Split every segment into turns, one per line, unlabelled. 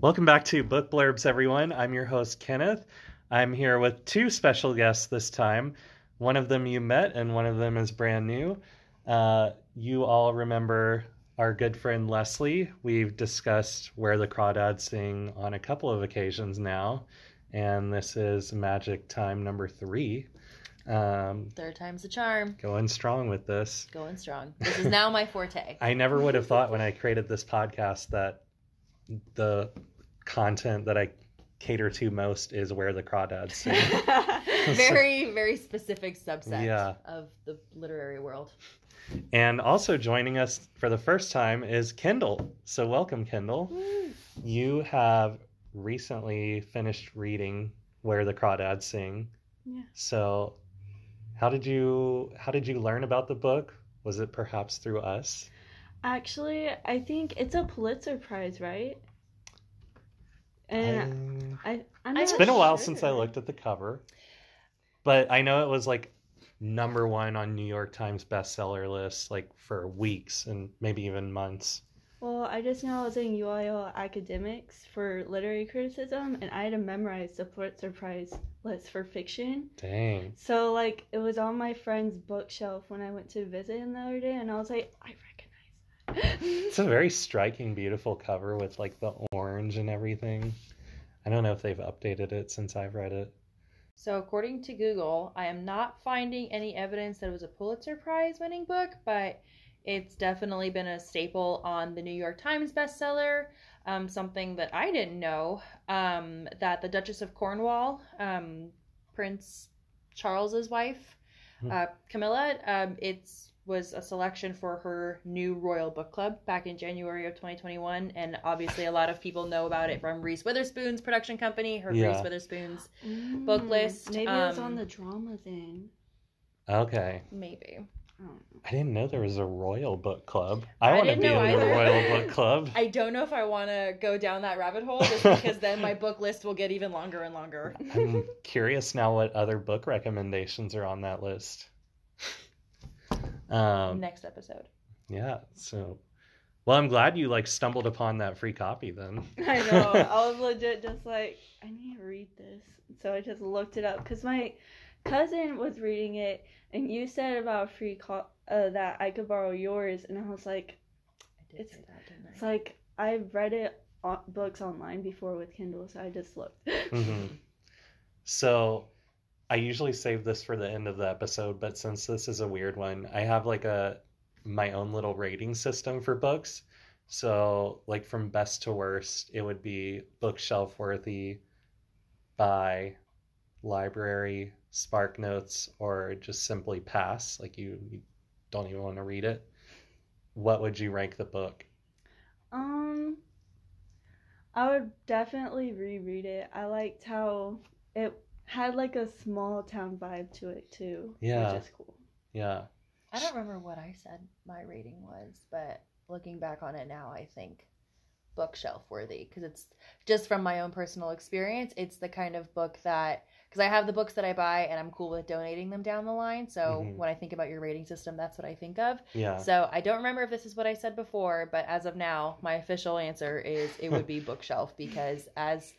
Welcome back to Book Blurbs, everyone. I'm your host, Kenneth. I'm here with two special guests this time. One of them you met, and one of them is brand new. Uh, you all remember our good friend Leslie. We've discussed Where the Crawdads Sing on a couple of occasions now, and this is magic time number three. Um,
Third time's the charm.
going strong with this.
Going strong. This is now my forte.
I never would have thought when I created this podcast that the content that I cater to most is where the crawdads sing.
very, very specific subset
Yeah.
of the literary world.
and also joining us for the first time is Kendall. So welcome, Kendall. You have recently finished reading Where the Crawdads Sing.
Yeah.
So how did you how did you learn about the book? Was it perhaps through us?
Actually, I think it's a Pulitzer Prize, right? And I, I'm
It's
not
been a while since I looked at the cover, but I know it was like number one on New York Times bestseller list like for weeks and maybe even months.
Well, I just know I was in UIL academics for literary criticism, and I had to memorize the Pulitzer Prize list for fiction.
Dang.
So, like, it was on my friend's bookshelf when I went to visit him the other day, and I was like, I recognize that.
It's a very striking, beautiful cover with like the orange and everything. I don't know if they've updated it since I've read it.
So, according to Google, I am not finding any evidence that it was a Pulitzer Prize winning book, but it's definitely been a staple on the New York Times bestseller. Um, something that I didn't know um, that the Duchess of Cornwall, um, Prince Charles's wife,
Hmm.
uh, Camilla, um, it's was a selection for her new royal book club back in January of 2021, and obviously a lot of people know about it from Reese Witherspoon's production company, her
Yeah.
Reese Witherspoon's Book
Mm,
list,
Maybe it was
um,
on the drama then.
Okay.
maybe.
I didn't know there was a royal book club. I,
I
want to
didn't
be
know
in a
either.
royal book club.
I don't know if I want to go down that rabbit hole just because then my book list will get even longer and longer.
I'm curious now what other book recommendations are on that list. Um,
Next episode.
yeah, so well, I'm glad you like stumbled upon that free copy then.
I know. I was legit just like, I need to read this. So I just looked it up because my cousin was reading it, and you said about free co- uh, that I could borrow yours, and I was like,
I did
It's-
say that,
it's like I've read it on books online before with Kindle, so I just looked.
hmm So I usually save this for the end of the episode, but since this is a weird one, I have like a my own little rating system for books. So like from best to worst, it would be bookshelf worthy, buy, library, spark notes, or just simply pass. Like you, you don't even want to read it. What would you rank the book?
Um, I would definitely reread it. I liked how it had like a small town vibe to it too,
Yeah.
which is cool.
Yeah.
I don't remember what I said my rating was, but looking back on it now, I think bookshelf worthy because it's just from my own personal experience. It's the kind of book that because I have the books that I buy and I'm cool with donating them down the line. So
Mhm.
when I think about your rating system, that's what I think of.
Yeah.
So I don't remember if this is what I said before, but as of now, my official answer is it would be bookshelf because as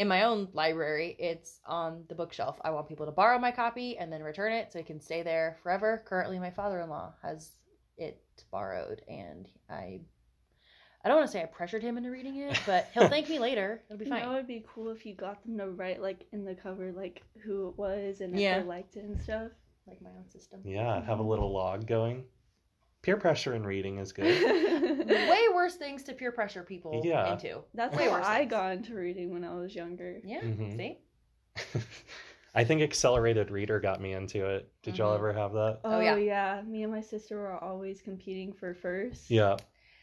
in my own library, it's on the bookshelf. I want people to borrow my copy and then return it so it can stay there forever. Currently, my father-in-law has it borrowed, and I I don't want to say I pressured him into reading it, but he'll thank me later. It'll be fine.
it would be cool if you got them to write like in the cover like who it was and if
Yeah.
they liked it and stuff.
Like my own system.
Yeah. Have a little log going. Peer pressure in reading is good.
Way worse things to peer pressure people
Yeah.
into.
That's
Way
how
worse
I
things.
got into reading when I was younger.
Yeah.
Mhm.
See.
I think Accelerated Reader got me into it. Did y'all
Mhm.
ever have that?
Oh,
yeah.
yeah. me and my sister were always competing for first.
Yeah.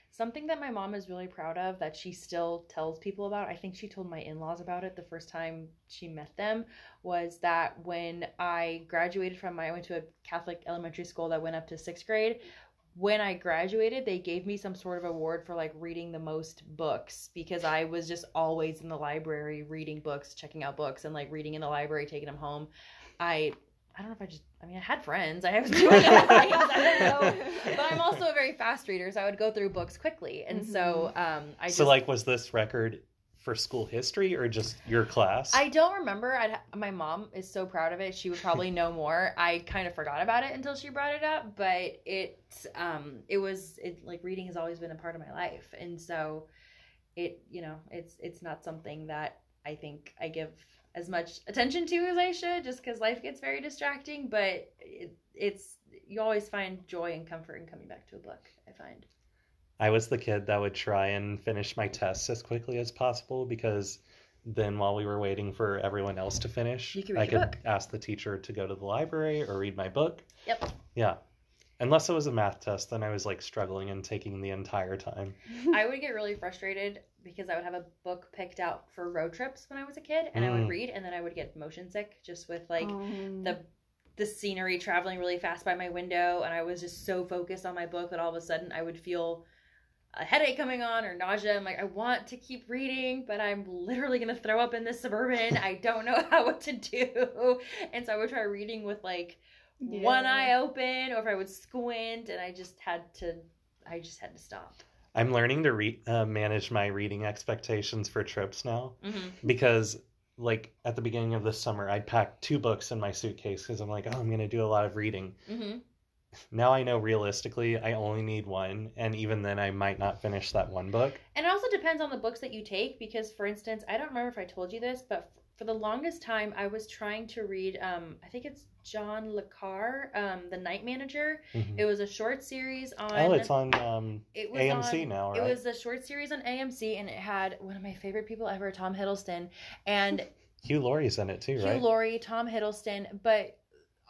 Something that my mom is really proud of that she still tells people about, I think she told my in laws about it the first time she met them, was that when I graduated from my, I went to a Catholic elementary school that went up to sixth grade. When I graduated, they gave me some sort of award for like reading the most books because I was just always in the library reading books, checking out books, and like reading in the library, taking them home. I I don't know if I just, I mean, I had friends. I was doing other things. I don't know. But I'm also a very fast reader, so I would go through books quickly. And so um, I just,
So like was this record for school history or just your class?
I don't remember. I'd, my mom is so proud of it. She would probably know more. I kind of forgot about it until she brought it up, but it um it was it like reading has always been a part of my life, and so it you know it's it's not something that I think I give as much attention to as I should, just because life gets very distracting. But it, it's you always find joy and comfort in coming back to a book. I find.
I was the kid that would try and finish my tests as quickly as possible because then while we were waiting for everyone else to finish,
You could
I could
book.
ask the teacher to go to the library or read my book.
Yep.
Yeah. Unless it was a math test, then I was like struggling and taking the entire time.
I would get really frustrated because I would have a book picked out for road trips when I was a kid, and I
Mm.
would read, and then I would get motion sick just with like
Um,
the the scenery traveling really fast by my window, and I was just so focused on my book that all of a sudden I would feel a headache coming on or nausea. I'm like, I want to keep reading, but I'm literally gonna throw up in this suburban. I don't know how what to do, and so I would try reading with like one eye open, or if I would squint, and I just had to, I just had to stop.
I'm learning to re- uh, manage my reading expectations for trips now
Mm-hmm.
because, like, at the beginning of this summer, I'd packed two books in my suitcase because I'm like, oh, I'm going to do a lot of reading.
Mm-hmm.
Now I know realistically I only need one, and even then I might not finish that one book.
And it also depends on the books that you take because, for instance, I don't remember if I told you this, but for the longest time, I was trying to read, um, I think it's John Le Carre, um, The Night Manager.
Mhm.
It was a short series on.
Oh, it's on um,
it was
AMC
on-
now,
It was a short series on AMC, and it had one of my favorite people ever, Tom Hiddleston, and
Hugh Laurie's in it too,
Hugh
right?
Hugh Laurie, Tom Hiddleston, but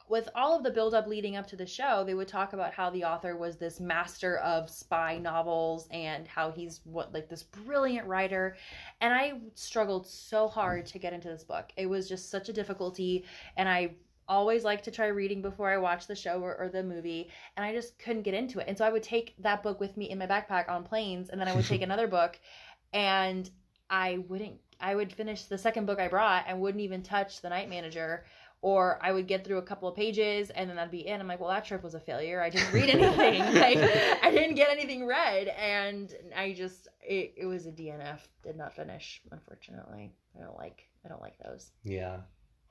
with all of the build up leading up to the show, they would talk about how the author was this master of spy novels and how he's what like this brilliant writer. And I struggled so hard to get into this book. It was just such a difficulty and I always like to try reading before I watch the show or, or the movie, and I just couldn't get into it. And so I would take that book with me in my backpack on planes, and then I would take another book, and I wouldn't. I would finish the second book I brought and wouldn't even touch the Night Manager, or I would get through a couple of pages and then that'd be it. I'm like, well, that trip was a failure. I didn't read anything. like, I didn't get anything read, and I just it, it was a DNF. Did not finish, unfortunately. I don't like I don't like those.
Yeah.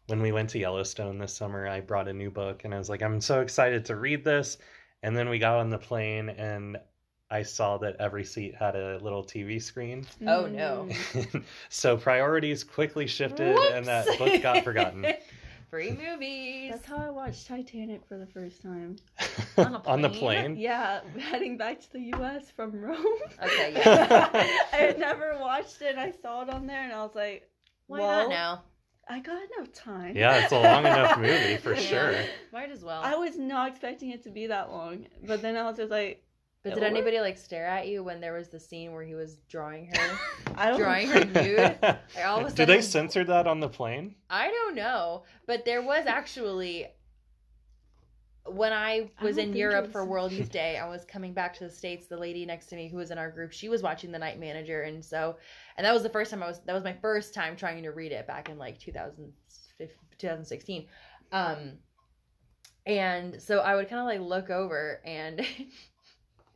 When we went to Yellowstone this summer, I brought a new book and I was like, I'm so excited to read this. And then we got on the plane and I saw that every seat had a little TV screen.
Oh, no.
So priorities quickly shifted and that book got forgotten.
Free movies.
That's how I watched Titanic for the first time.
On a
on the
plane?
plane?
Yeah, heading back to the U.S. from Rome.
Okay, yeah.
I had never watched it. I saw it on there, and I was like,
Why
well,
not now?
I got enough time.
Yeah, it's a long enough movie for
Yeah.
sure.
Might as well.
I was not expecting it to be that long, but then I was just like,
but did anybody like stare at you when there was the scene where he was drawing her?
I don't.
Drawing her nude. Like, all of a
Did they censor that on the plane?
I don't know, but there was actually when I
I
was
don't
in
think
Europe
it
for
was-
World Youth Day, I was coming back to the states. The lady next to me, who was in our group, she was watching The Night Manager, and so, and that was the first time I was. That was my first time trying to read it back in like 2015, 2016. Um, and so I would kind of like look over and.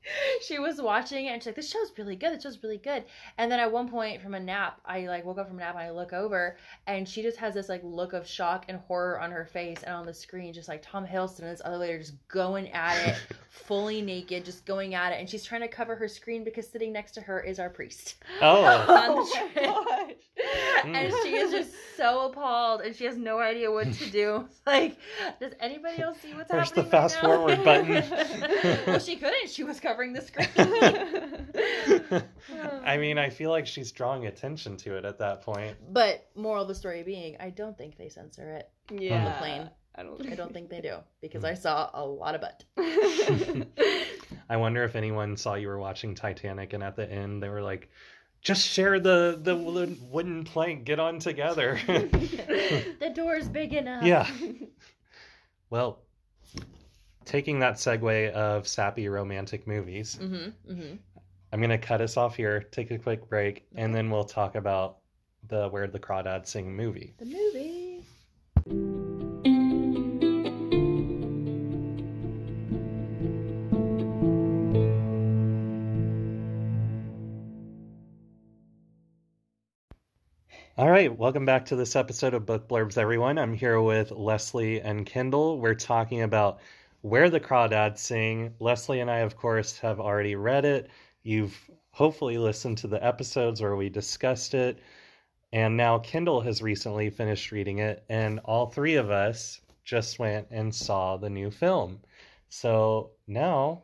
she was watching it and she's like, This show's really good. This show's really good. And then at one point from a nap, I like woke up from a nap and I look over and she just has this like look of shock and horror on her face and on the screen just like tom hiddleston and this other lady are just going at it fully naked just going at it and she's trying to cover her screen because sitting next to her is our priest
Oh,
on
Oh
the
my
trip.
gosh.
and she is just so appalled and she has no idea what to do like does anybody else see what's
Where's the
happening right
fast
now?
forward button?
well she couldn't she was covering the screen
I mean, I feel like she's drawing attention to it at that point.
but moral of the story being i don't think they censor it
yeah.
On the plane.
I don't.
i don't think they do because hmm. i saw a lot of butt
I wonder if anyone saw you were watching Titanic and at the end they were like, just share the, the wooden plank, get on together.
the door's big enough.
yeah. Well, taking that segue of sappy romantic movies,
Mm-hmm. Mm-hmm.
I'm going to cut us off here, take a quick break, and then we'll talk about the Where the Crawdads Sing movie.
The movie.
All right, welcome back to this episode of Book Blurbs, everyone. I'm here with Leslie and Kendall. We're talking about Where the Crawdads Sing. Leslie and I, of course, have already read it. You've hopefully listened to the episodes where we discussed it. And now Kendall has recently finished reading it, and all three of us just went and saw the new film. So now,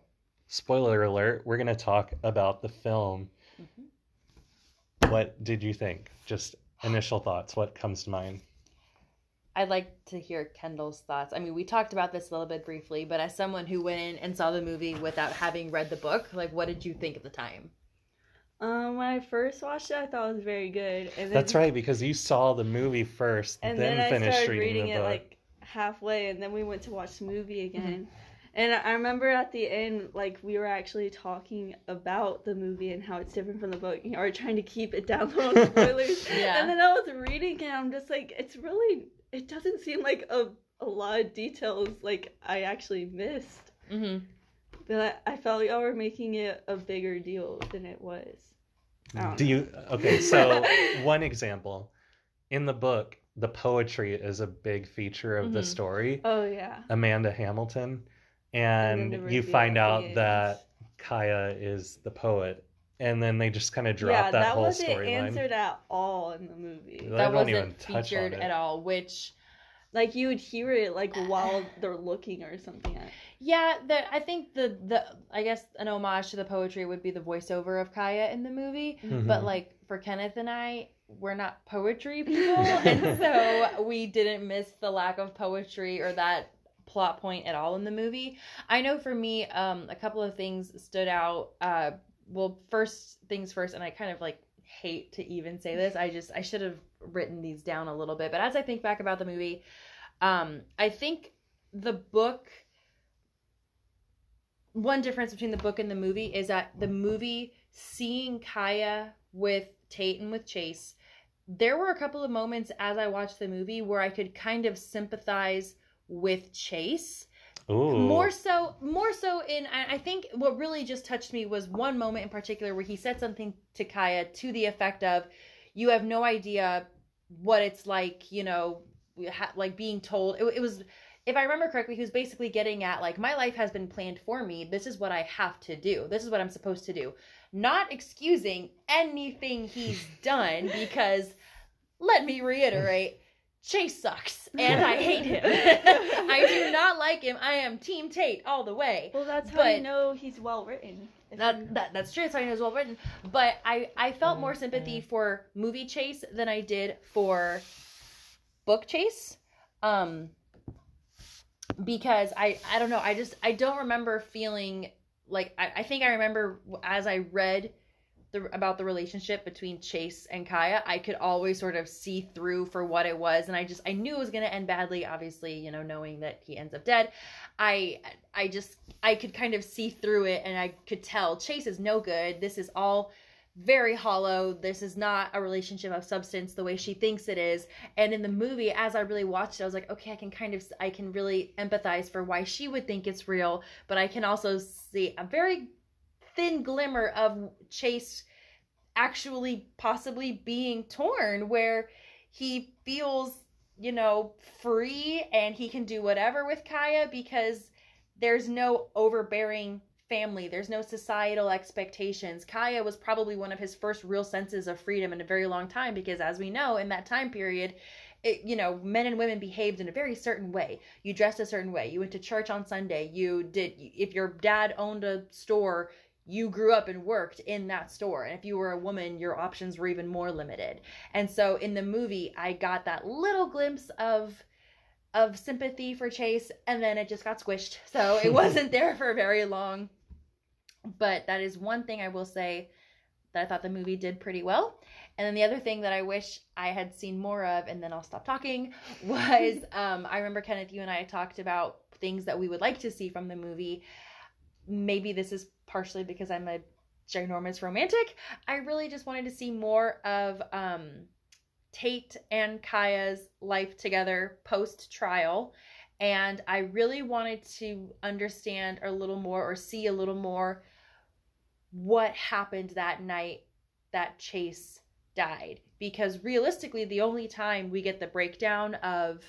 spoiler alert, we're going to talk about the film.
Mhm.
What did you think? Just initial thoughts. What comes to mind?
I'd like to hear Kendall's thoughts. I mean, we talked about this a little bit briefly, but as someone who went in and saw the movie without having read the book, like, what did you think at the time?
Um, when I first watched it, I thought it was very good. And then,
That's right, because you saw the movie first,
And
then,
then, I
finished
started
reading,
reading
the
it
book.
like halfway, and then we went to watch the movie
Mm-hmm.
Again. And I remember at the end, like we were actually talking about the movie and how it's different from the book, you know, or trying to keep it down low on spoilers.
Yeah.
And then I was reading it, and I'm just like, it's really, it doesn't seem like a a lot of details like I actually missed.
Mm-hmm.
But I, I felt like y'all were making it a bigger deal than it was. Don't know.
you okay, so one example. In the book, the poetry is a big feature of the
Mhm.
story.
Oh yeah.
Amanda Hamilton.
And
And,
then the
you find out
end.
that Kya is the poet. And then they just kind of drop
yeah,
that,
that
whole
wasn't
storyline.
answered at all in the movie.
They
That
don't even
wasn't
touch
featured
on it.
at all, which
Like you would hear it like while they're looking or something.
Yeah, the, I think the the I guess an homage to the poetry would be the voiceover of Kya in the movie.
Mhm.
But like for Kenneth and I, we're not poetry people, and so we didn't miss the lack of poetry or that plot point at all in the movie. I know for me, um, a couple of things stood out. Uh, well, first things first, and I kind of like hate to even say this. I just I should have written these down a little bit. But as I think back about the movie, um, I think the book one difference between the book and the movie is that the movie seeing Kya with Tate and with Chase, there were a couple of moments as I watched the movie where I could kind of sympathize with Chase.
Ooh.
More so, more so in I think what really just touched me was one moment in particular where he said something to Kya to the effect of, "You have no idea what it's like, you know, like being told." It, it was, if I remember correctly, he was basically getting at like, "My life has been planned for me. This is what I have to do. This is what I'm supposed to do." Not excusing anything he's done because, let me reiterate. Chase sucks and I hate him. I do not like him. I am Team Tate all the way.
Well, that's how
But-
you know he's well written.
That, that that's true. It's how he knows well written. But I I felt more
Mm-hmm.
sympathy for movie Chase than I did for book Chase. Um because I I don't know. I just I don't remember feeling like I, I think I remember as I read the about the relationship between Chase and Kya, I could always sort of see through for what it was, and I just I knew it was gonna end badly. Obviously, you know, knowing that he ends up dead, I I just I could kind of see through it, and I could tell Chase is no good. This is all very hollow. This is not a relationship of substance the way she thinks it is. And in the movie, as I really watched it, I was like, okay, I can kind of, I can really empathize for why she would think it's real, but I can also see a very thin glimmer of Chase actually possibly being torn, where he feels, you know, free and he can do whatever with Kya because there's no overbearing family. There's no societal expectations. Kya was probably one of his first real senses of freedom in a very long time because, as we know, in that time period, it, you know, men and women behaved in a very certain way. You dressed a certain way. You went to church on Sunday. You did, if your dad owned a store, you grew up and worked in that store. And if you were a woman, your options were even more limited. And so in the movie, I got that little glimpse of of sympathy for Chase and then it just got squished. So it wasn't there for very long. But that is one thing I will say that I thought the movie did pretty well. And then the other thing that I wish I had seen more of, and then I'll stop talking, was um, I remember Kenneth, you and I talked about things that we would like to see from the movie. Maybe this is partially because I'm a ginormous romantic. I really just wanted to see more of um, Tate and Kya's life together post trial. And I really wanted to understand a little more or see a little more what happened that night that Chase died because realistically the only time we get the breakdown of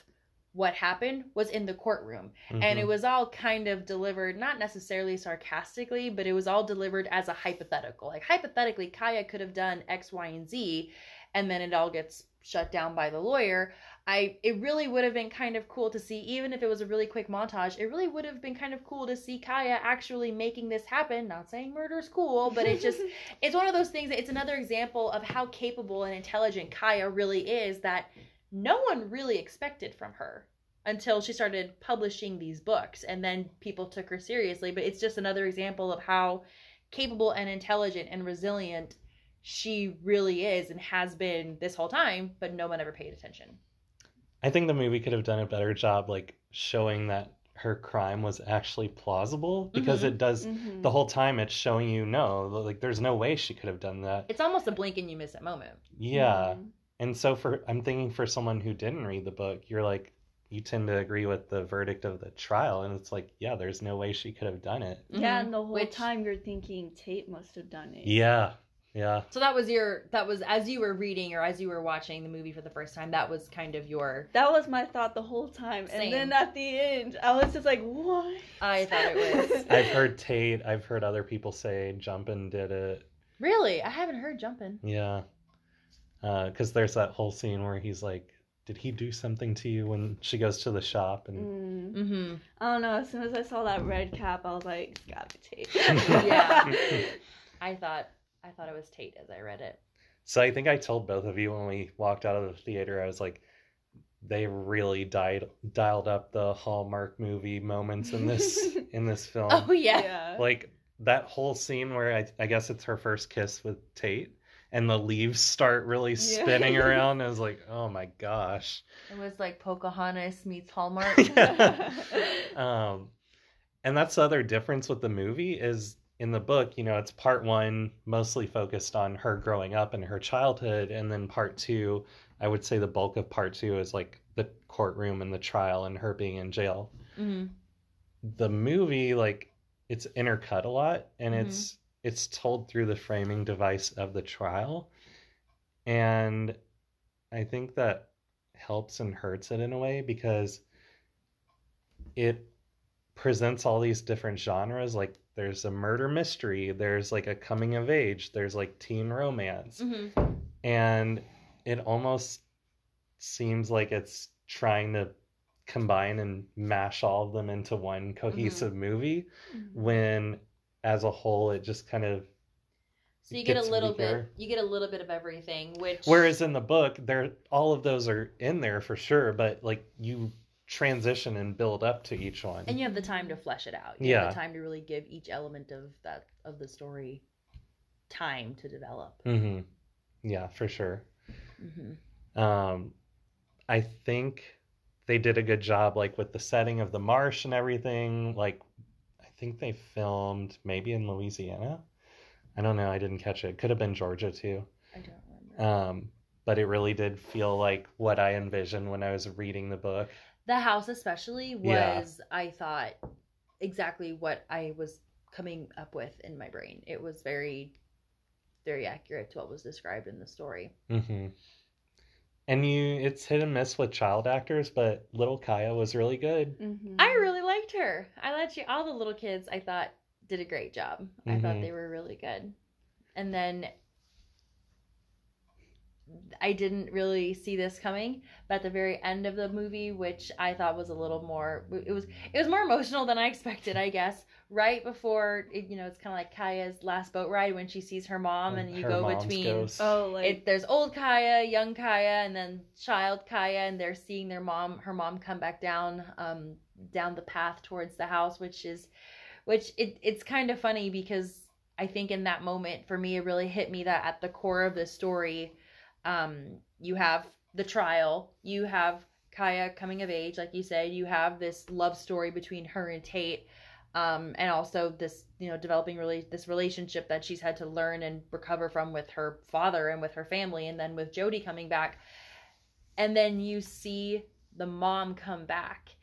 what happened was in the courtroom. And
Mhm.
it was all kind of delivered not necessarily sarcastically but it was all delivered as a hypothetical. Like hypothetically kya could have done x y and z and then it all gets shut down by the lawyer. I it really would have been kind of cool to see even if it was a really quick montage it really would have been kind of cool to see kya actually making this happen. Not saying murder's cool but it just it's one of those things that it's another example of how capable and intelligent kya really is that no one really expected from her until she started publishing these books and then people took her seriously but it's just another example of how capable and intelligent and resilient she really is and has been this whole time but no one ever paid attention
I think the movie could have done a better job, like showing that her crime was actually plausible because
Mhm.
it does
Mhm.
the whole time. It's showing you no, like there's no way she could have done that.
it's almost a blink and you miss it moment
Yeah,
Mhm.
And so for I'm thinking for someone who didn't read the book, you're like you tend to agree with the verdict of the trial, and it's like yeah, there's no way she could have done it.
Yeah, and the whole
Which-
time you're thinking Tate must have done it.
Yeah, yeah.
so that was your that was as you were reading or as you were watching the movie for the first time that was kind of your
That was my thought the whole time.
Same.
And then at the end, I was just like, what?
i thought it was
I've heard Tate. I've heard other people say Jumpin did it.
really i haven't heard jumpin
Yeah. Because there's that whole scene where he's like, Did he do something to you when she goes to the shop? And
Mm.
mm-hmm
I don't know. As soon as I saw that red cap, I was like, it's gotta be Tate.
Yeah. I thought I thought it was Tate as I read it.
so I think I told both of you when we walked out of the theater, I was like, they really died, dialed up the Hallmark movie moments in this in this film.
Oh yeah.
yeah.
Like that whole scene where I, I guess it's her first kiss with Tate. And the leaves start really
Yeah.
spinning around. I was like, "Oh my gosh!"
It was like Pocahontas meets Hallmark.
Yeah. um and that's the other difference with the movie is in the book you know it's part one mostly focused on her growing up and her childhood and then part two i would say the bulk of part two is like the courtroom and the trial and her being in jail
hmm
the movie like it's intercut a lot and
Mhm.
it's it's told through the framing device of the trial. And i think that helps and hurts it in a way because it presents all these different genres. Like there's a murder mystery there's like a coming of age there's like teen romance.
Hmm
and it almost seems like it's trying to combine and mash all of them into one cohesive movie when as a whole it just kind of
So you get a little
weaker.
bit. You get a little bit of everything, which
whereas in the book there all of those are in there for sure but like you transition and build up to each one
and you have the time to flesh it out. You
Yeah.
have the time to really give each element of that of the story time to develop.
hmm yeah for sure
hmm
um i think they did a good job like with the setting of the marsh and everything like think they filmed maybe in louisiana i don't know i didn't catch it could have been georgia too
I don't remember.
um but it really did feel like what i envisioned when i was reading the book
the house especially was
Yeah.
I thought exactly what I was coming up with in my brain. It was very very accurate to what was described in the story.
hmm and you it's hit and miss with child actors but little kya was really good
Mhm.
I really liked her. I let you all the little kids I thought did a great job. I thought
Mhm.
they were really good. And then I didn't really see this coming, but at the very end of the movie, which I thought was a little more, it was it was more emotional than I expected, I guess. Right before, it, you know, it's kind of like Kya's last boat ride when she sees her mom, and you go between
ghost.
Oh, like
it, there's old Kya, young Kya, and then child Kya, and they're seeing their mom, her mom, come back down, um, down the path towards the house, which is, which it, it's kind of funny because I think in that moment for me it really hit me that at the core of the story, um, you have the trial, you have Kya coming of age, like you said, you have this love story between her and Tate. Um, and also this, you know, developing really this relationship that she's had to learn and recover from with her father and with her family, and then with Jody coming back, and then you see the mom come back,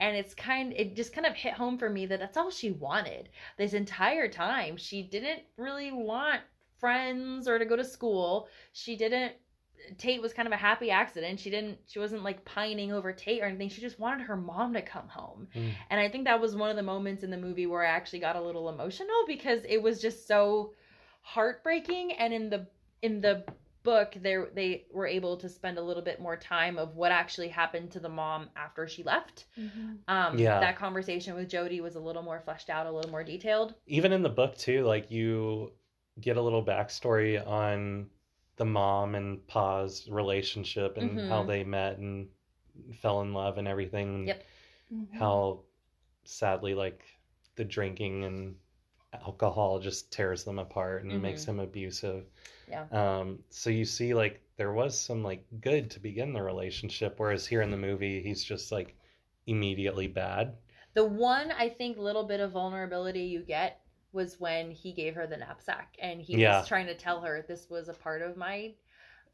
and it's kind, it just kind of hit home for me that that's all she wanted this entire time. She didn't really want friends or to go to school. She didn't Tate was kind of a happy accident. She didn't she wasn't like pining over Tate or anything. She just wanted her mom to come home.
Mm.
And I think that was one of the moments in the movie where I actually got a little emotional because it was just so heartbreaking and in the in the book they they were able to spend a little bit more time of what actually happened to the mom after she left. Um
Yeah.
that conversation with Jody was a little more fleshed out, a little more detailed.
even in the book too like you get a little backstory on the mom and pa's relationship and
Mhm.
how they met and fell in love and everything and
Yep.
how sadly like the drinking and alcohol just tears them apart and makes him abusive
Yeah.
um so you see like there was some like good to begin the relationship whereas here in the movie he's just like immediately bad
The one I think little bit of vulnerability you get was when he gave her the knapsack and he
Yeah.
was trying to tell her this was a part of my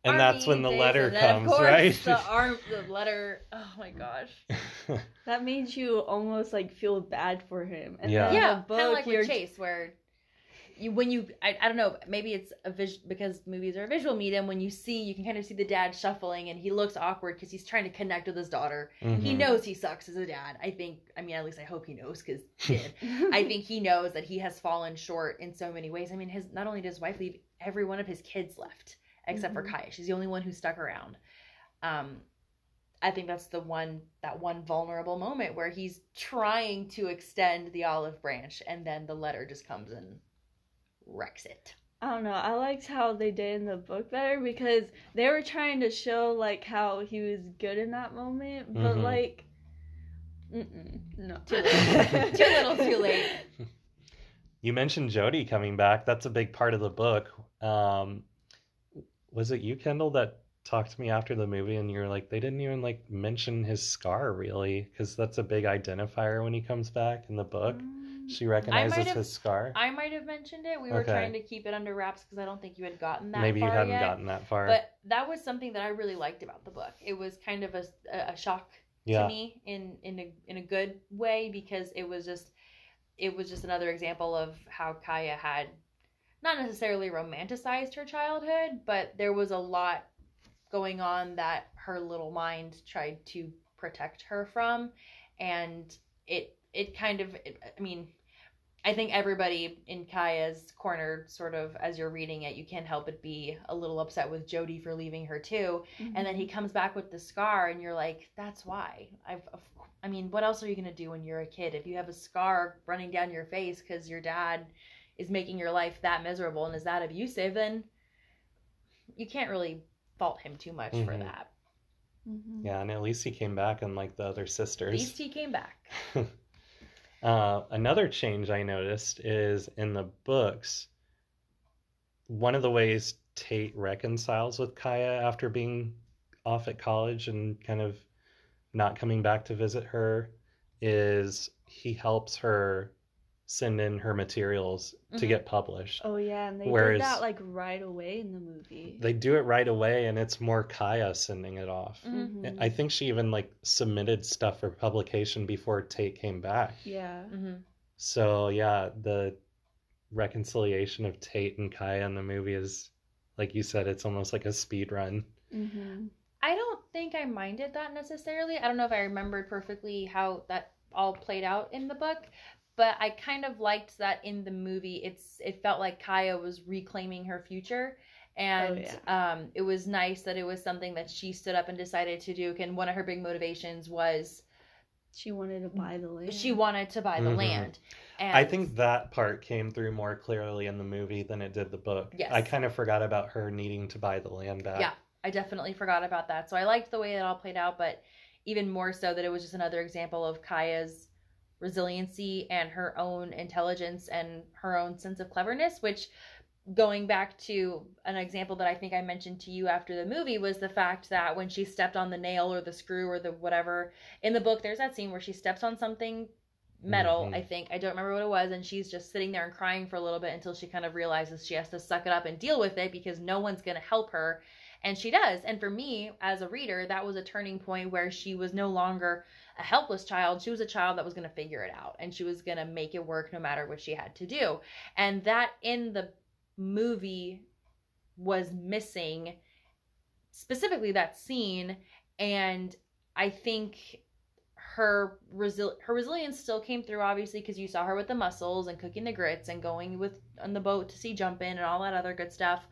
and that's when the
army
letter
days, and of
comes
course,
right
The arm the letter oh my gosh.
That made you almost like feel bad for him. And
Yeah.
then
yeah,
the book,
kind of like
you're
with Chase where you when you I, I don't know maybe it's a vis because movies are a visual medium when you see you can kind of see the dad shuffling and he looks awkward because he's trying to connect with his daughter he
Mhm.
knows he sucks as a dad i think i mean at least i hope he knows because did I think he knows that he has fallen short in so many ways. I mean, his not only did his wife leave, every one of his kids left except
Mhm.
for Kya. She's the only one who stuck around. Um, I think that's the one that one vulnerable moment where he's trying to extend the olive branch, and then the letter just comes and wrecks it.
I don't know. I liked how they did in the book better because they were trying to show like how he was good in that moment, but
Mhm.
like, mm-mm, no,
Too late. Too little, too late.
You mentioned Jody coming back. That's a big part of the book. Um, was it you, Kendall, that talked to me after the movie and you're like, they didn't even like mention his scar really, because that's a big identifier when he comes back in the book.
Mm.
She recognizes his scar.
I might have mentioned it. We were
Okay.
trying to keep it under wraps because I don't think you had gotten that.
Maybe you hadn't
yet.
gotten that far.
But that was something that I really liked about the book. It was kind of a, a shock
yeah.
to me in in a in a good way because it was just it was just another example of how Kya had not necessarily romanticized her childhood, but there was a lot going on that her little mind tried to protect her from and it it kind of it, I mean I think everybody in Kya's corner sort of as you're reading it you can't help but be a little upset with Jody for leaving her too and then he comes back with the scar and you're like that's why i've i mean what else are you going to do when you're a kid if you have a scar running down your face because your dad is making your life that miserable and is that abusive then you can't really fault him too much for
Mhm.
that
Mhm.
Yeah, and at least he came back unlike the other sisters.
at least he came back
Uh, another change I noticed is in the books, one of the ways Tate reconciles with Kya after being off at college and kind of not coming back to visit her is he helps her send in her materials to
Mhm.
get published.
Oh yeah, and they
Whereas-
did that like right away in the movie.
They do it right away and it's more Kya sending it off.
Mhm.
Mhm.
I think she even like submitted stuff for publication before Tate came back.
yeah.
hmm
So yeah, the reconciliation of Tate and Kya in the movie is, like you said, it's almost like a speed run.
Mm-hmm.
i don't think i minded that necessarily i don't know if i remembered perfectly how that all played out in the book but i kind of liked that in the movie it's it felt like kya was reclaiming her future and um, it was nice that it was something that she stood up and decided to do and one of her big motivations was
She wanted to buy the land.
she wanted to buy the
Mhm.
land and
I think that part came through more clearly in the movie than it did the book.
Yes.
I kind of forgot about her needing to buy the land back.
Yeah. I definitely forgot about that. So I liked the way it all played out, but even more so that it was just another example of Kya's resiliency and her own intelligence and her own sense of cleverness, which going back to an example that I think I mentioned to you after the movie was the fact that when she stepped on the nail or the screw or the whatever in the book there's that scene where she steps on something metal
Mhm.
I think I don't remember what it was and she's just sitting there and crying for a little bit until she kind of realizes she has to suck it up and deal with it because no one's going to help her and she does. And for me, as a reader, that was a turning point where she was no longer a helpless child. She was a child that was going to figure it out and she was going to make it work no matter what she had to do. And that in the movie was missing specifically that scene and I think her resil- her resilience still came through obviously because you saw her with the muscles and cooking the grits and going with on the boat to see jumpin and all that other good stuff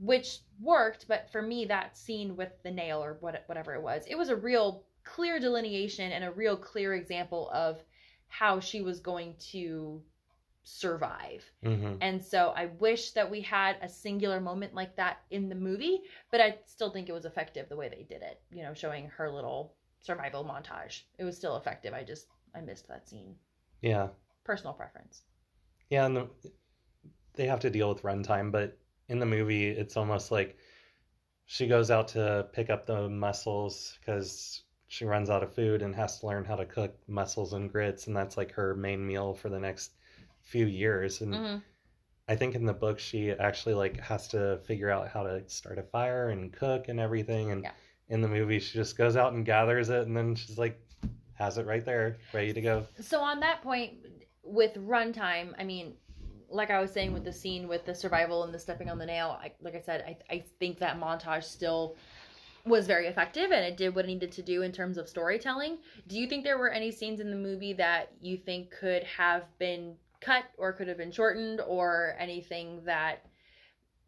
which worked but for me that scene with the nail or what, whatever it was it was a real clear delineation and a real clear example of how she was going to survive
hmm
and so I wish that we had a singular moment like that in the movie, but I still think it was effective the way they did it, you know, showing her little survival montage. It was still effective. I just I missed that scene.
Yeah.
Personal preference.
Yeah, and the, they have to deal with runtime, but in the movie, it's almost like she goes out to pick up the mussels because she runs out of food and has to learn how to cook mussels and grits, and that's like her main meal for the next few years. And
hmm
I think in the book, she actually like has to figure out how to start a fire and cook and everything. And
Yeah.
in the movie, she just goes out and gathers it, and then she's like has it right there, ready to go.
So on that point with runtime, I mean, like I was saying with the scene with the survival and the stepping on the nail, I, like I said, I, I think that montage still was very effective and it did what it needed to do in terms of storytelling. Do you think there were any scenes in the movie that you think could have been cut or could have been shortened or anything that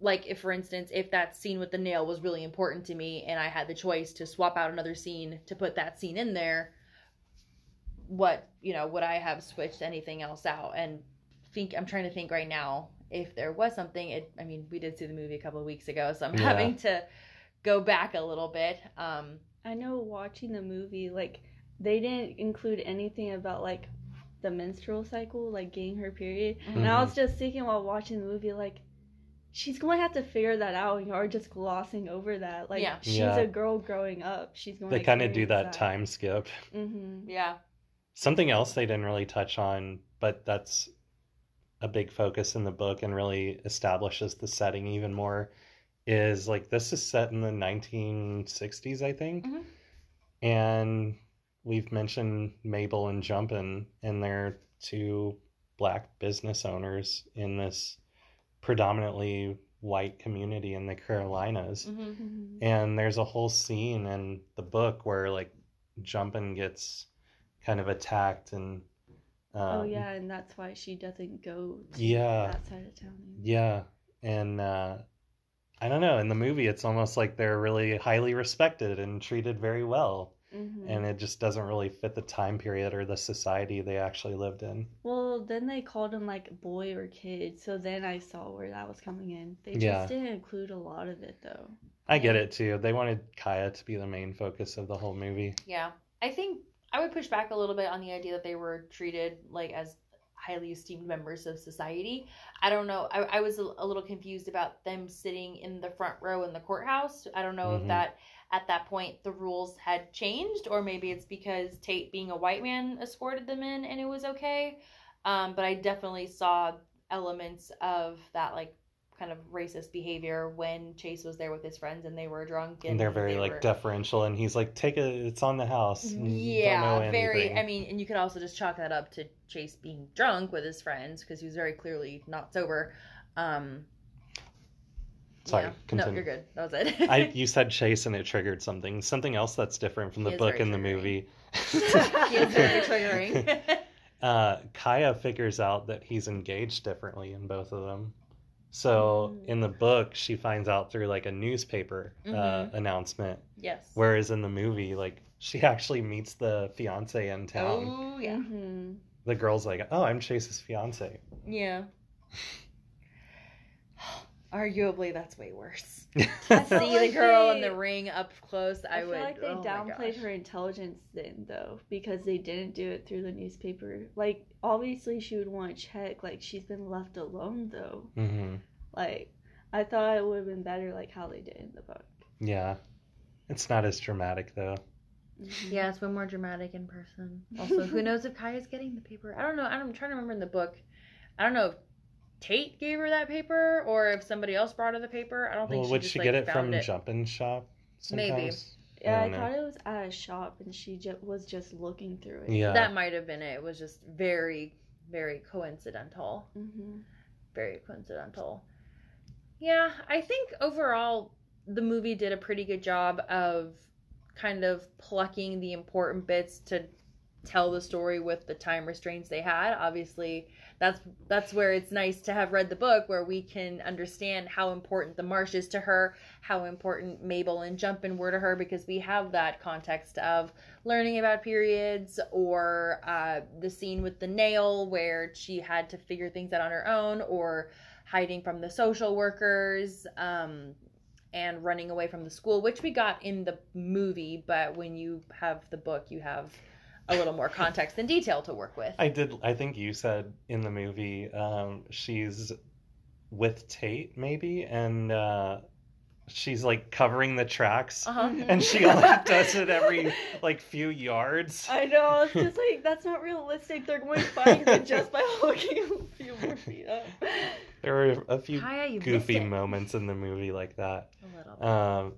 like if for instance if that scene with the nail was really important to me and I had the choice to swap out another scene to put that scene in there what you know would I have switched anything else out and think I'm trying to think right now if there was something it I mean we did see the movie a couple of weeks ago so I'm
Yeah.
having to go back a little bit um
I know watching the movie, like they didn't include anything about like the menstrual cycle, like getting her period. And I was just thinking while watching the movie, like she's going to have to figure that out, and you're just glossing over that. Like
Yeah.
she's
Yeah.
a girl growing up. She's going.
They kind of do that time skip.
Mm-hmm.
yeah
Something else they didn't really touch on, but that's a big focus in the book and really establishes the setting even more is like this is set in the 1960s, I think.
Mhm.
And we've mentioned Mabel and Jumpin, and they're two black business owners in this predominantly white community in the Carolinas.
hmm
Mm-hmm.
And there's a whole scene in the book where like Jumpin gets kind of attacked and um,
oh yeah, and that's why she doesn't go to
Yeah.
that side of town.
yeah and uh I don't know in the movie it's almost like they're really highly respected and treated very well
Mm-hmm.
and it just doesn't really fit the time period or the society they actually lived in.
Well, then they called him like boy or kid, so then I saw where that was coming in. They just
Yeah.
didn't include a lot of it though.
I get it too. They wanted Kya to be the main focus of the whole movie.
Yeah. I think I would push back a little bit on the idea that they were treated like as highly esteemed members of society. I don't know. I, I was a, a little confused about them sitting in the front row in the courthouse. I don't know
Mhm.
if that at that point the rules had changed or maybe it's because Tate being a white man escorted them in and it was okay. Um, but I definitely saw elements of that like kind of racist behavior when Chase was there with his friends and they were drunk
And they're very
they
like
were-
deferential and he's like, Take it it's on the house. and
yeah, very. I mean, and you could also just chalk that up to Chase being drunk with his friends because he was very clearly not sober. Um,
Sorry,
yeah. No, you're good. That was it.
I you said Chase and it triggered something. Something else that's different from the book and the movie.
he is very triggering.
uh, Kya figures out that he's engaged differently in both of them. So
Mm.
in the book, she finds out through like a newspaper uh,
Mhm.
announcement,
yes.
whereas in the movie, like she actually meets the fiance in town.
Oh yeah,
Mm-hmm.
The girl's like, "Oh, I'm Chase's fiance."
yeah. Arguably, that's way worse.
I
See the
like
girl in the ring up close. I,
I,
would.
like they
oh
downplayed her intelligence then, though, because they didn't do it through the newspaper. Like, obviously, she would want to check. Like, she's been left alone, though.
hmm
Like, I thought it would have been better, like how they did in the book.
Yeah, it's not as dramatic though.
Mhm.
Yeah, it's way more dramatic in person. Also, who knows if Kya's getting the paper? I don't know. I'm trying to remember in the book. I don't know if Tate gave her that paper or if somebody else brought her the paper. I don't think
Well,
she
would
just,
she
like,
get it
found
from
it.
Jumpin' Shop?
Maybe.
Yeah,
I
I, thought it was at a shop, and she ju- was just looking through it.
Yeah.
That might have been it. It was just very, very coincidental.
hmm
Very coincidental. Yeah, I think overall the movie did a pretty good job of kind of plucking the important bits to tell the story with the time restraints they had. Obviously, that's that's where it's nice to have read the book where we can understand how important the marsh is to her, how important Mabel and Jumpin were to her because we have that context of learning about periods or uh, the scene with the nail where she had to figure things out on her own or hiding from the social workers um, and running away from the school, which we got in the movie, but when you have the book, you have a little more context and detail to work with.
I did. I think you said in the movie um, she's with Tate, maybe, and uh, she's like covering the tracks,
Uh-huh.
and she only does it every like few yards.
I know, it's just like, that's not realistic. They're going to find it just by looking a few more feet up.
There were a few
Kaya,
goofy moments in the movie like that.
A little.
Um,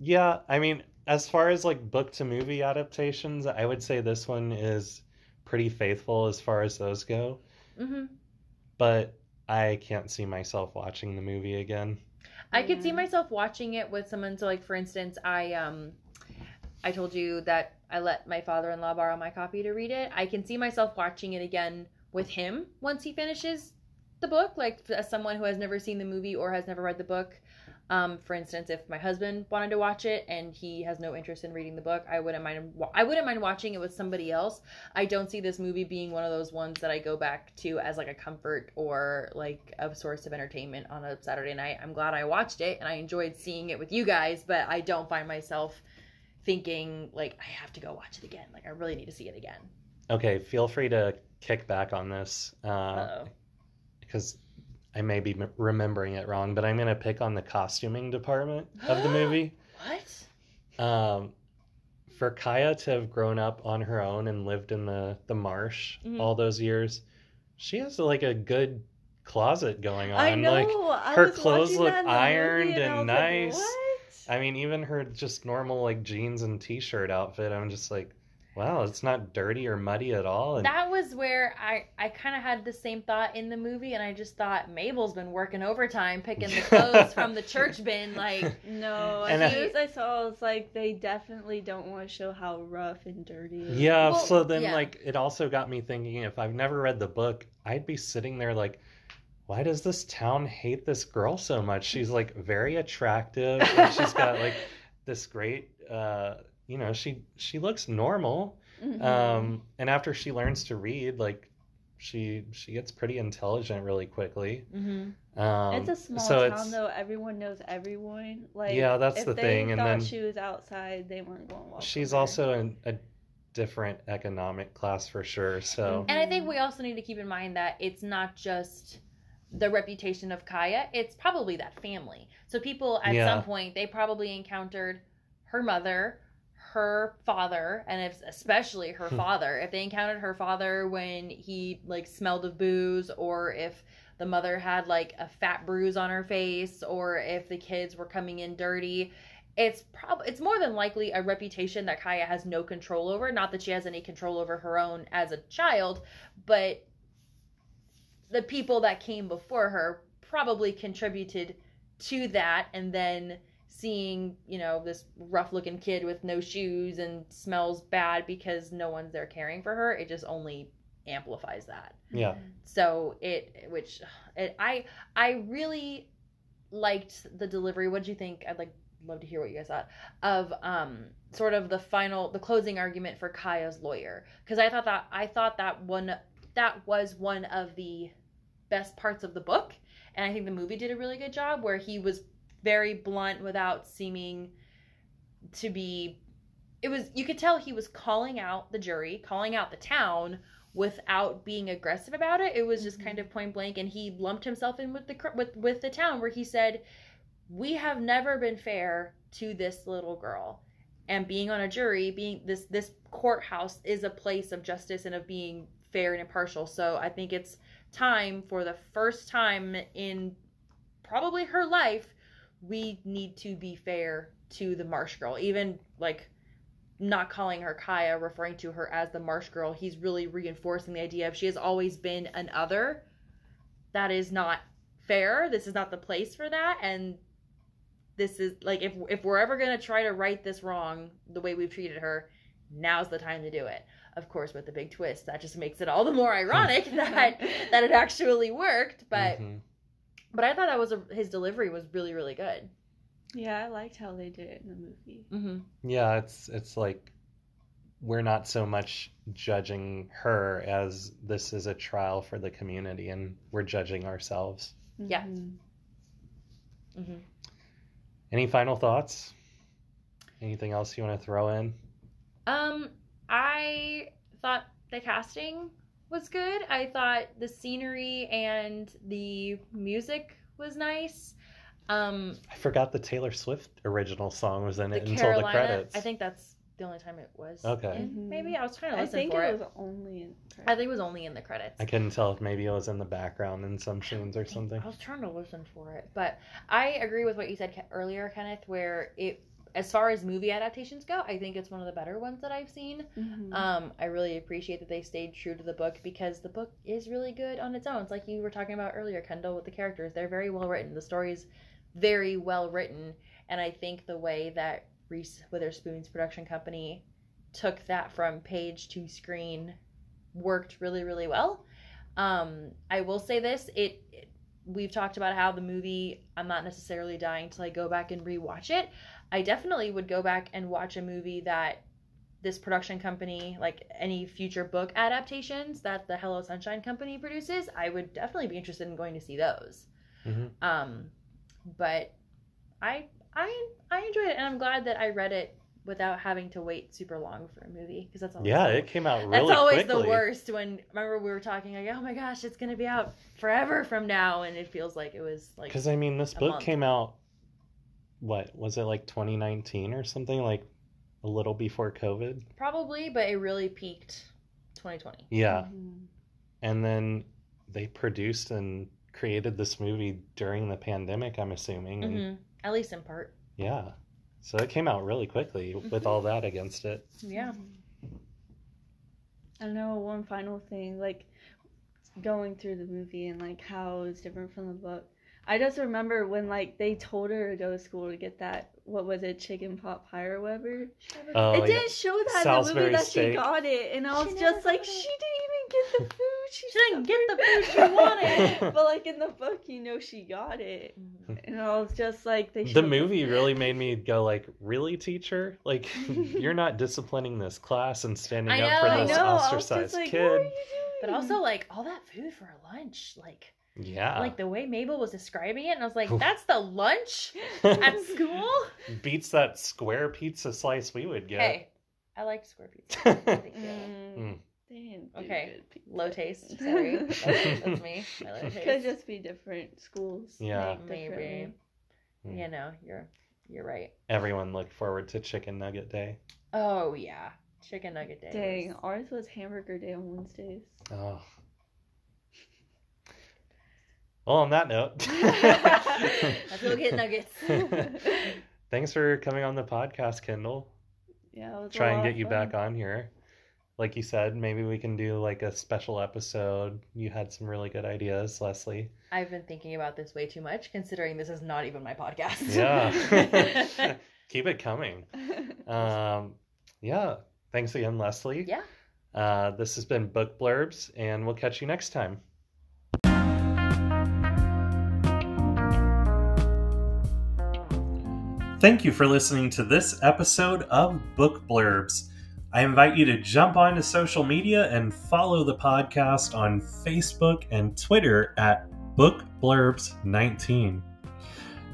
yeah, I mean, as far as like book to movie adaptations, I would say this one is pretty faithful as far as those go.
hmm
But I can't see myself watching the movie again.
I could see myself watching it with someone. So, like for instance, I um, I told you that I let my father-in-law borrow my copy to read it. I can see myself watching it again with him once he finishes the book. Like as someone who has never seen the movie or has never read the book. Um, for instance, if my husband wanted to watch it and he has no interest in reading the book, I wouldn't mind. I wouldn't mind watching it with somebody else. I don't see this movie being one of those ones that I go back to as like a comfort or like a source of entertainment on a Saturday night. I'm glad I watched it and I enjoyed seeing it with you guys, but I don't find myself thinking like I have to go watch it again. Like I really need to see it again.
Okay, feel free to kick back on this uh, because I may be m- remembering it wrong, but I'm going to pick on the costuming department of the movie.
What?
Um, for Kya to have grown up on her own and lived in the, the marsh
Mhm.
all those years, she has like a good closet going on.
I know.
Like,
I
her clothes look
that in the
ironed
I
and
was like,
nice.
what?
I mean, even her just normal like jeans and t-shirt outfit, I'm just like, wow, it's not dirty or muddy at all. And
That was where I I kind of had the same thought in the movie, and I just thought Mabel's been working overtime picking the clothes from the church bin. Like,
No,
And
as
I-
soon as I saw, it was like they definitely don't want to show how rough and dirty. It is.
Yeah,
Well,
so then
yeah.
like it also got me thinking if I've never read the book, I'd be sitting there like why does this town hate this girl so much? She's like very attractive and she's got like this great uh you know, she she looks normal.
Mhm.
Um and after she learns to read, like she she gets pretty intelligent really quickly.
mhm.
Um
it's a small
so
town
it's
though. Everyone knows everyone. Like
Yeah, that's
if
the
they
thing, and
thought
then-
she was outside, they weren't going to walk.
she's also in a different economic class for sure. So
And I think we also need to keep in mind that it's not just the reputation of Kya, it's probably that family. So people at
Yeah.
some point they probably encountered her mother, her father, and if especially her
Hmm.
father. If they encountered her father when he like smelled of booze or if the mother had like a fat bruise on her face or if the kids were coming in dirty, it's prob it's more than likely a reputation that Kya has no control over. Not that she has any control over her own as a child, but the people that came before her probably contributed to that and then seeing you know this rough looking kid with no shoes and smells bad because no one's there caring for her it just only amplifies that.
Yeah.
so it which it, i i really liked the delivery. What did you think? I'd like love to hear what you guys thought of um sort of the final the closing argument for kya's lawyer. Because i thought that i thought that one that was one of the best parts of the book. And i think the movie did a really good job where he was very blunt without seeming to be it was you could tell he was calling out the jury calling out the town without being aggressive about it. It was just
Mhm.
kind of point blank and he lumped himself in with the with with the town where he said we have never been fair to this little girl. And being on a jury being this this courthouse is a place of justice and of being fair and impartial. So i think it's time for the first time in probably her life we need to be fair to the marsh girl even like not calling her kya referring to her as the marsh girl he's really reinforcing the idea of she has always been an other that is not fair. This is not the place for that. And this is like if if we're ever gonna try to right this wrong the way we've treated her, now's the time to do it. Of course, with the big twist, that just makes it all the more ironic that that it actually worked. But
Mhm.
But I thought that was a, his delivery was really really good.
yeah, I liked how they did it in the movie.
Mm-hmm.
Yeah, it's it's like we're not so much judging her as this is a trial for the community and we're judging ourselves.
Yeah.
Mhm.
Mm-hmm.
Any final thoughts? Anything else you want to throw in?
Um, I thought the casting was good. I thought the scenery and the music was nice. Um,
I forgot the Taylor Swift original song was in
the
it until the credits.
I think that's the only time it was.
Okay.
in,
Mhm.
maybe I was trying to listen for
it I think
it.
was only in.
I think it was only in the credits.
I couldn't tell if maybe it was in the background in some scenes or something.
I was trying to listen for it, but I agree with what you said earlier, Kenneth. Where it, as far as movie adaptations go, I think it's one of the better ones that I've seen.
Mhm.
Um, I really appreciate that they stayed true to the book because the book is really good on its own. It's like you were talking about earlier, Kendall, with the characters. They're very well written. The story's very well written, and I think the way that Reese Witherspoon's production company took that from page to screen worked really, really well. Um, I will say this: it, it we've talked about how the movie. I'm not necessarily dying to like go back and rewatch it. I definitely would go back and watch a movie that this production company, like any future book adaptations that the Hello Sunshine Company produces, I would definitely be interested in going to see those.
Mhm.
Um, but I I I enjoyed it, and I'm glad that I read it without having to wait super long for a movie because that's always
Yeah,
the,
it came out really
that's always
quickly.
the worst. When remember we were talking like, oh my gosh, it's gonna be out forever from now, and it feels like it was like
Because I mean, this book
month.
came out. What was it like 2019 or something? Like a little before COVID.
probably, but it really peaked 2020.
Yeah,
Mhm.
and then they produced and created this movie during the pandemic. I'm assuming. and
hmm At least in part.
Yeah, so it came out really quickly with all that against it.
Yeah.
I know one final thing, like going through the movie and like how it's different from the book. I just remember when like they told her to go to school to get that what was it, chicken pot pie or whatever.
Oh,
it
yeah.
didn't show that in the movie that
steak.
she got it, and I was
never
just like, she didn't even get the food. She,
She didn't get the food she wanted.
but like in the book, you know, she got it,
Mhm.
and I was just like, they.
the
showed-
movie really made me go like, "Really, teacher? Like, you're not disciplining this class and standing
I
up
know,
for
I
this
know, I was just
ostracized
like,
kid."
What are you doing?
But also like all that food for lunch, like
Yeah,
like the way Mabel was describing it, and I was like, that's the lunch at school.
beats that square pizza slice we would get.
Hey, I like square pizza. No big deal.
Mm,
Mm.
they didn't do
Okay. Low taste. Sorry, that's, that's me. My low taste.
Could just be different schools.
Yeah.
Maybe.
Mm.
You know, you're you're right.
Everyone looked forward to Chicken Nugget Day.
Oh yeah, chicken nugget day.
Dang,
was-
ours was hamburger day on Wednesdays.
Oh. Well, on that note,
Let's go get nuggets.
thanks for coming on the podcast, Kendall.
yeah, it was a
Try and get you back on here. Like you said, maybe we can do like a special episode. You had some really good ideas, Leslie.
I've been thinking about this way too much, considering this is not even my podcast.
Yeah. Keep it coming. Um, yeah. Thanks again, Leslie.
Yeah.
Uh, this has been Book Blurbs, and we'll catch you next time. Thank you for listening to this episode of Book Blurbs. I invite you to jump onto social media and follow the podcast on Facebook and Twitter at Book Blurbs19.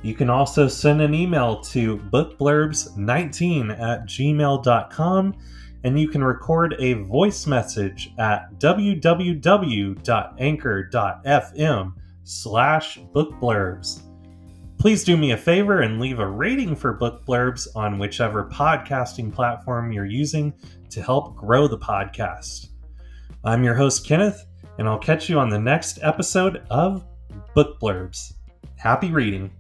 You can also send an email to bookblurbs19 at gmail.com and you can record a voice message at www.anchor.fm slash bookblurbs. Please do me a favor and leave a rating for Book Blurbs on whichever podcasting platform you're using to help grow the podcast. I'm your host, Kenneth, and I'll catch you on the next episode of Book Blurbs. Happy reading.